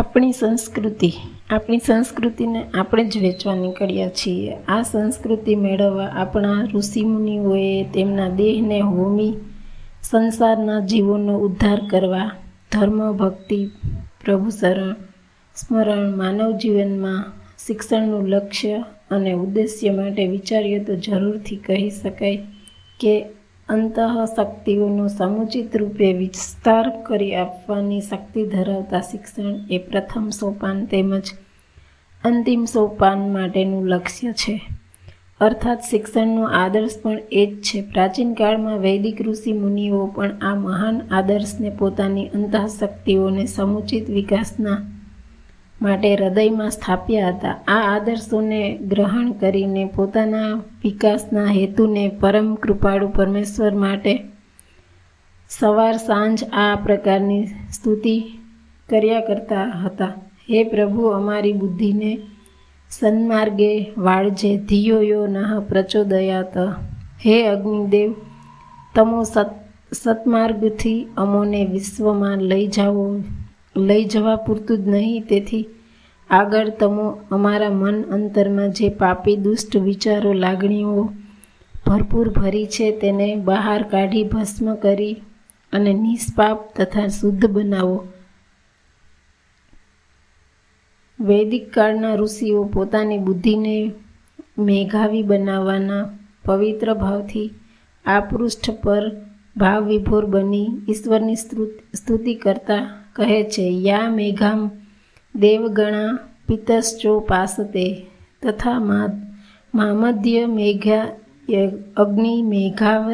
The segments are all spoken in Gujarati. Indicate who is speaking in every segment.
Speaker 1: આપણી સંસ્કૃતિ, આપણી સંસ્કૃતિને આપણે જ વેચવા નીકળ્યા છીએ. આ સંસ્કૃતિ મેળવવા આપણા ઋષિમુનિઓએ તેમના દેહને હોમી, સંસારના જીવોનો ઉદ્ધાર કરવા, ધર્મ, ભક્તિ, પ્રભુ શરણ, સ્મરણ, માનવ જીવનમાં શિક્ષણનું લક્ષ્ય અને ઉદ્દેશ્ય માટે વિચારીએ તો જરૂરથી કહી શકાય કે અંતઃશક્તિઓનો સમુચિત રૂપે વિસ્તાર કરી આપવાની શક્તિ ધરાવતા શિક્ષણ એ પ્રથમ સોપાન તેમજ અંતિમ સોપાન માટેનું લક્ષ્ય છે. અર્થાત શિક્ષણનો આદર્શ પણ એ જ છે. પ્રાચીન કાળમાં વૈદિક ઋષિ મુનિઓ પણ આ મહાન આદર્શને પોતાની અંતઃશક્તિઓને સમુચિત વિકાસના માટે હૃદયમાં સ્થાપ્યા હતા. આ આદર્શોને ગ્રહણ કરીને પોતાના વિકાસના હેતુને પરમ કૃપાળુ પરમેશ્વર માટે સવાર સાંજ આ પ્રકારની સ્તુતિ કર્યા કરતા હતા. હે પ્રભુ, અમારી બુદ્ધિને સન્માર્ગે વાળજે ધિયો યો નહ પ્રચોદયાત. હે અગ્નિદેવ, તમો સત, સત્માર્ગથી અમોને વિશ્વમાં લઈ જાઓ. લઈ જવા પૂરતું જ નહીં. તેથી આગળ તમો અમારા મન અંતરમાં જે પાપી દુષ્ટ વિચારો, લાગણીઓ ભરપૂર ભરી છે તેને બહાર કાઢી ભસ્મ કરી અને નિષ્પાપ તથા શુદ્ધ બનાવો. વૈદિક કાળના ઋષિઓ પોતાની બુદ્ધિને મેઘાવી બનાવવાના પવિત્ર ભાવથી આ પૃષ્ઠ પર ભાવ વિભોર બની ઈશ્વરની સ્તુતિ કરતા કહે છે, યા મેઘામ, દેવગણા પિતશ્ચોપાસતે તથા મામધ્ય મેઘા અગ્નિ મેઘાવ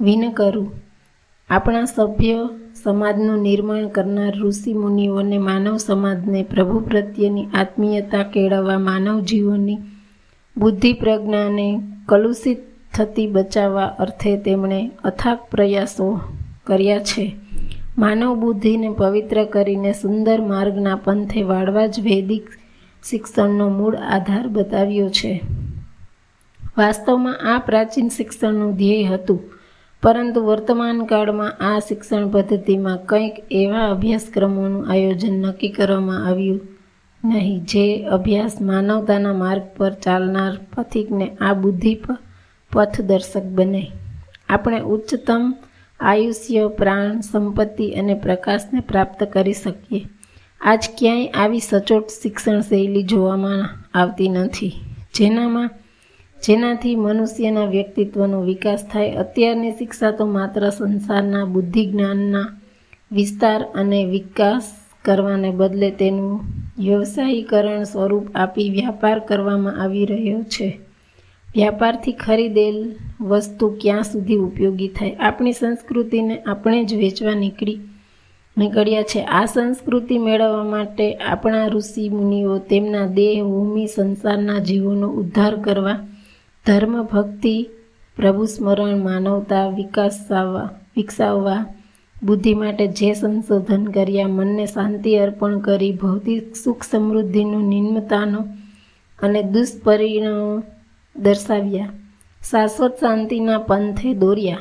Speaker 1: વિનકરું આપણા સભ્ય સમાજનું નિર્માણ કરનાર ઋષિ મુનિઓને માનવ સમાજને પ્રભુ પ્રત્યેની આત્મીયતા કેળવવા માનવ જીવોની બુદ્ધિ પ્રજ્ઞાને કલુષિત થતી બચાવવા અર્થે તેમણે અથાગ પ્રયાસો કર્યા છે. માનવ બુદ્ધિને પવિત્ર કરીને સુંદર માર્ગના પંથે વાળવા જ વૈદિક શિક્ષણનો મૂળ આધાર બતાવ્યો છે. વાસ્તવમાં આ પ્રાચીન શિક્ષણનું ધ્યેય હતું, પરંતુ વર્તમાન કાળમાં આ શિક્ષણ પદ્ધતિમાં કંઈક એવા અભ્યાસક્રમોનું આયોજન નક્કી કરવામાં આવ્યું નહીં, જે અભ્યાસ માનવતાના માર્ગ પર ચાલનાર પથિકને આ બુદ્ધિ પથદર્શક બને. આપણે ઉચ્ચતમ આયુષ્ય, પ્રાણ, સંપત્તિ અને પ્રકાશને પ્રાપ્ત કરી શકીએ. આજ ક્યાંય આવી સચોટ શિક્ષણ શૈલી જોવામાં આવતી નથી. જેનામાં, જેનાથી મનુષ્યના વ્યક્તિત્વનો વિકાસ થાય, અત્યારની શિક્ષા તો માત્ર સંસારના બુદ્ધિ જ્ઞાનના વિસ્તાર અને વિકાસ કરવાને બદલે તેનું વ્યવસાયીકરણ સ્વરૂપ આપી વ્યાપાર કરવામાં આવી રહ્યો છે. વ્યાપારથી ખરીદેલ વસ્તુ ક્યાં સુધી ઉપયોગી થાય? આપણી સંસ્કૃતિને આપણે જ વેચવા નીકળી નીકળ્યા છે. આ સંસ્કૃતિ મેળવવા માટે આપણા ઋષિ મુનિઓ તેમના દેહ, ભૂમિ, સંસારના જીવોનો ઉદ્ધાર કરવા, ધર્મ, ભક્તિ, પ્રભુ સ્મરણ, માનવતા વિકાસાવવા વિકસાવવા, બુદ્ધિ માટે જે સંશોધન કર્યા, મનને શાંતિ અર્પણ કરી, ભૌતિક સુખ સમૃદ્ધિનું નિમ્નતાનો અને દુષ્પરિણામો દર્શાવ્યા. શાશ્વત શાંતિના પંથે દોર્યા.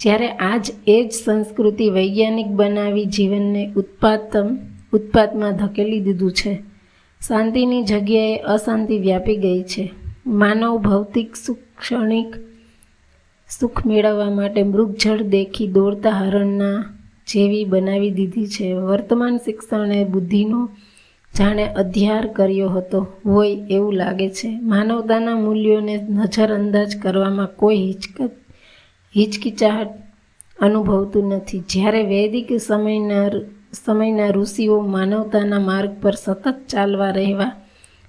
Speaker 1: જ્યારે આજ એ જ સંસ્કૃતિ વૈજ્ઞાનિક બનાવી જીવનને ઉત્પાદમ ઉત્પાદમાં ધકેલી દીધું છે, શાંતિની જગ્યાએ અશાંતિ વ્યાપી ગઈ છે. માનવ ભૌતિક સુખ ક્ષણિક સુખ મેળવવા માટે મૃગજળ દેખી દોડતા હરણના જેવી બનાવી દીધી છે. વર્તમાન શિક્ષણે બુદ્ધિનો જાણે અધ્યાર કર્યો હતો. હોય એવું લાગે છે. માનવતાના મૂલ્યોને નજરઅંદાજ કરવામાં કોઈ હિચકત હિચકિચાહટ અનુભવતું નથી. જ્યારે વૈદિક સમયના સમયના ઋષિઓ માનવતાના માર્ગ પર સતત ચાલવા રહેવા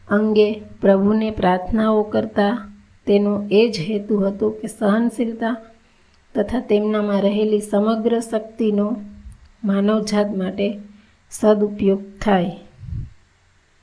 Speaker 1: અંગે પ્રભુને પ્રાર્થનાઓ કરતા, તેનો એ જ હેતુ હતો કે સહનશીલતા તથા તેમનામાં રહેલી સમગ્ર શક્તિનો માનવજાત માટે સદુપયોગ થાય.